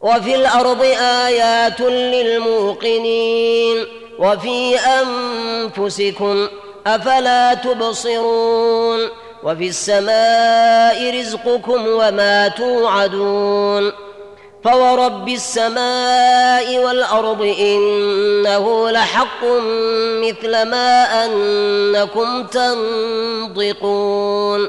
وفي الأرض آيات للموقنين وفي أنفسكم أفلا تبصرون وفي السماء رزقكم وما توعدون فورب السماء والأرض إنه لحق مثل ما أنكم تنطقون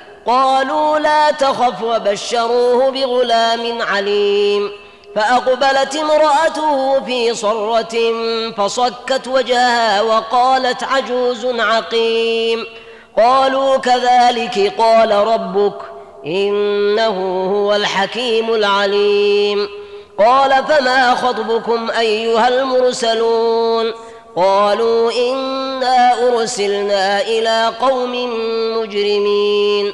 قالوا لا تخف وبشروه بغلام عليم. فأقبلت امرأته في صرة فصكت وجهها وقالت عجوز عقيم. قالوا كذلك قال ربك إنه هو الحكيم العليم. قال فما خطبكم أيها المرسلون؟ قالوا إنا أرسلنا إلى قوم مجرمين.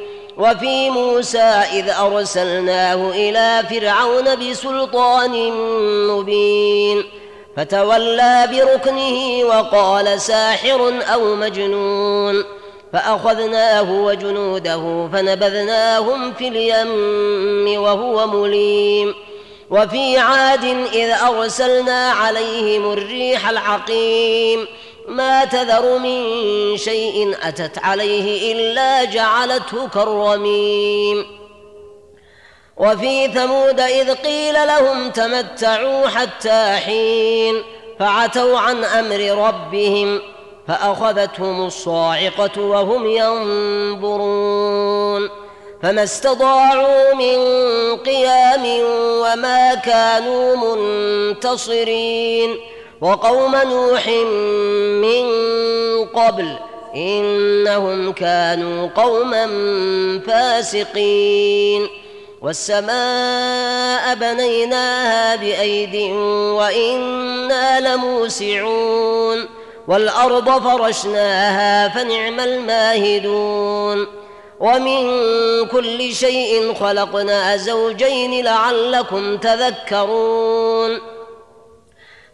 وفي موسى إذ أرسلناه إلى فرعون بسلطان مبين. فتولى بركنه وقال ساحر أو مجنون. فأخذناه وجنوده فنبذناهم في اليم وهو مليم. وفي عاد إذ أرسلنا عليهم الريح العقيم. ما تذر من شيء أتت عليه إلا جعلته كالرميم. وفي ثمود إذ قيل لهم تمتعوا حتى حين فعتوا عن أمر ربهم فأخذتهم الصاعقة وهم ينظرون. فما استطاعوا من قيام وما كانوا منتصرين. وقوم نوح من قبل إنهم كانوا قوما فاسقين. والسماء بنيناها بأيد وإنا لموسعون. والأرض فرشناها فنعم الماهدون. ومن كل شيء خلقنا زوجين لعلكم تذكرون.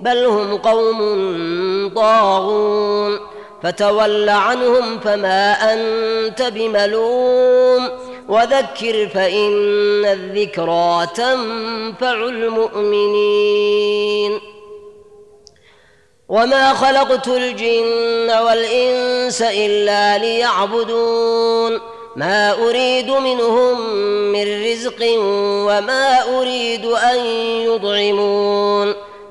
بل هم قوم طاغون. فتول عنهم فما أنت بملوم. وذكر فإن الذكرى تنفع المؤمنين. وما خلقت الجن والإنس إلا ليعبدون. ما أريد منهم من رزق وما أريد أن يطعمون.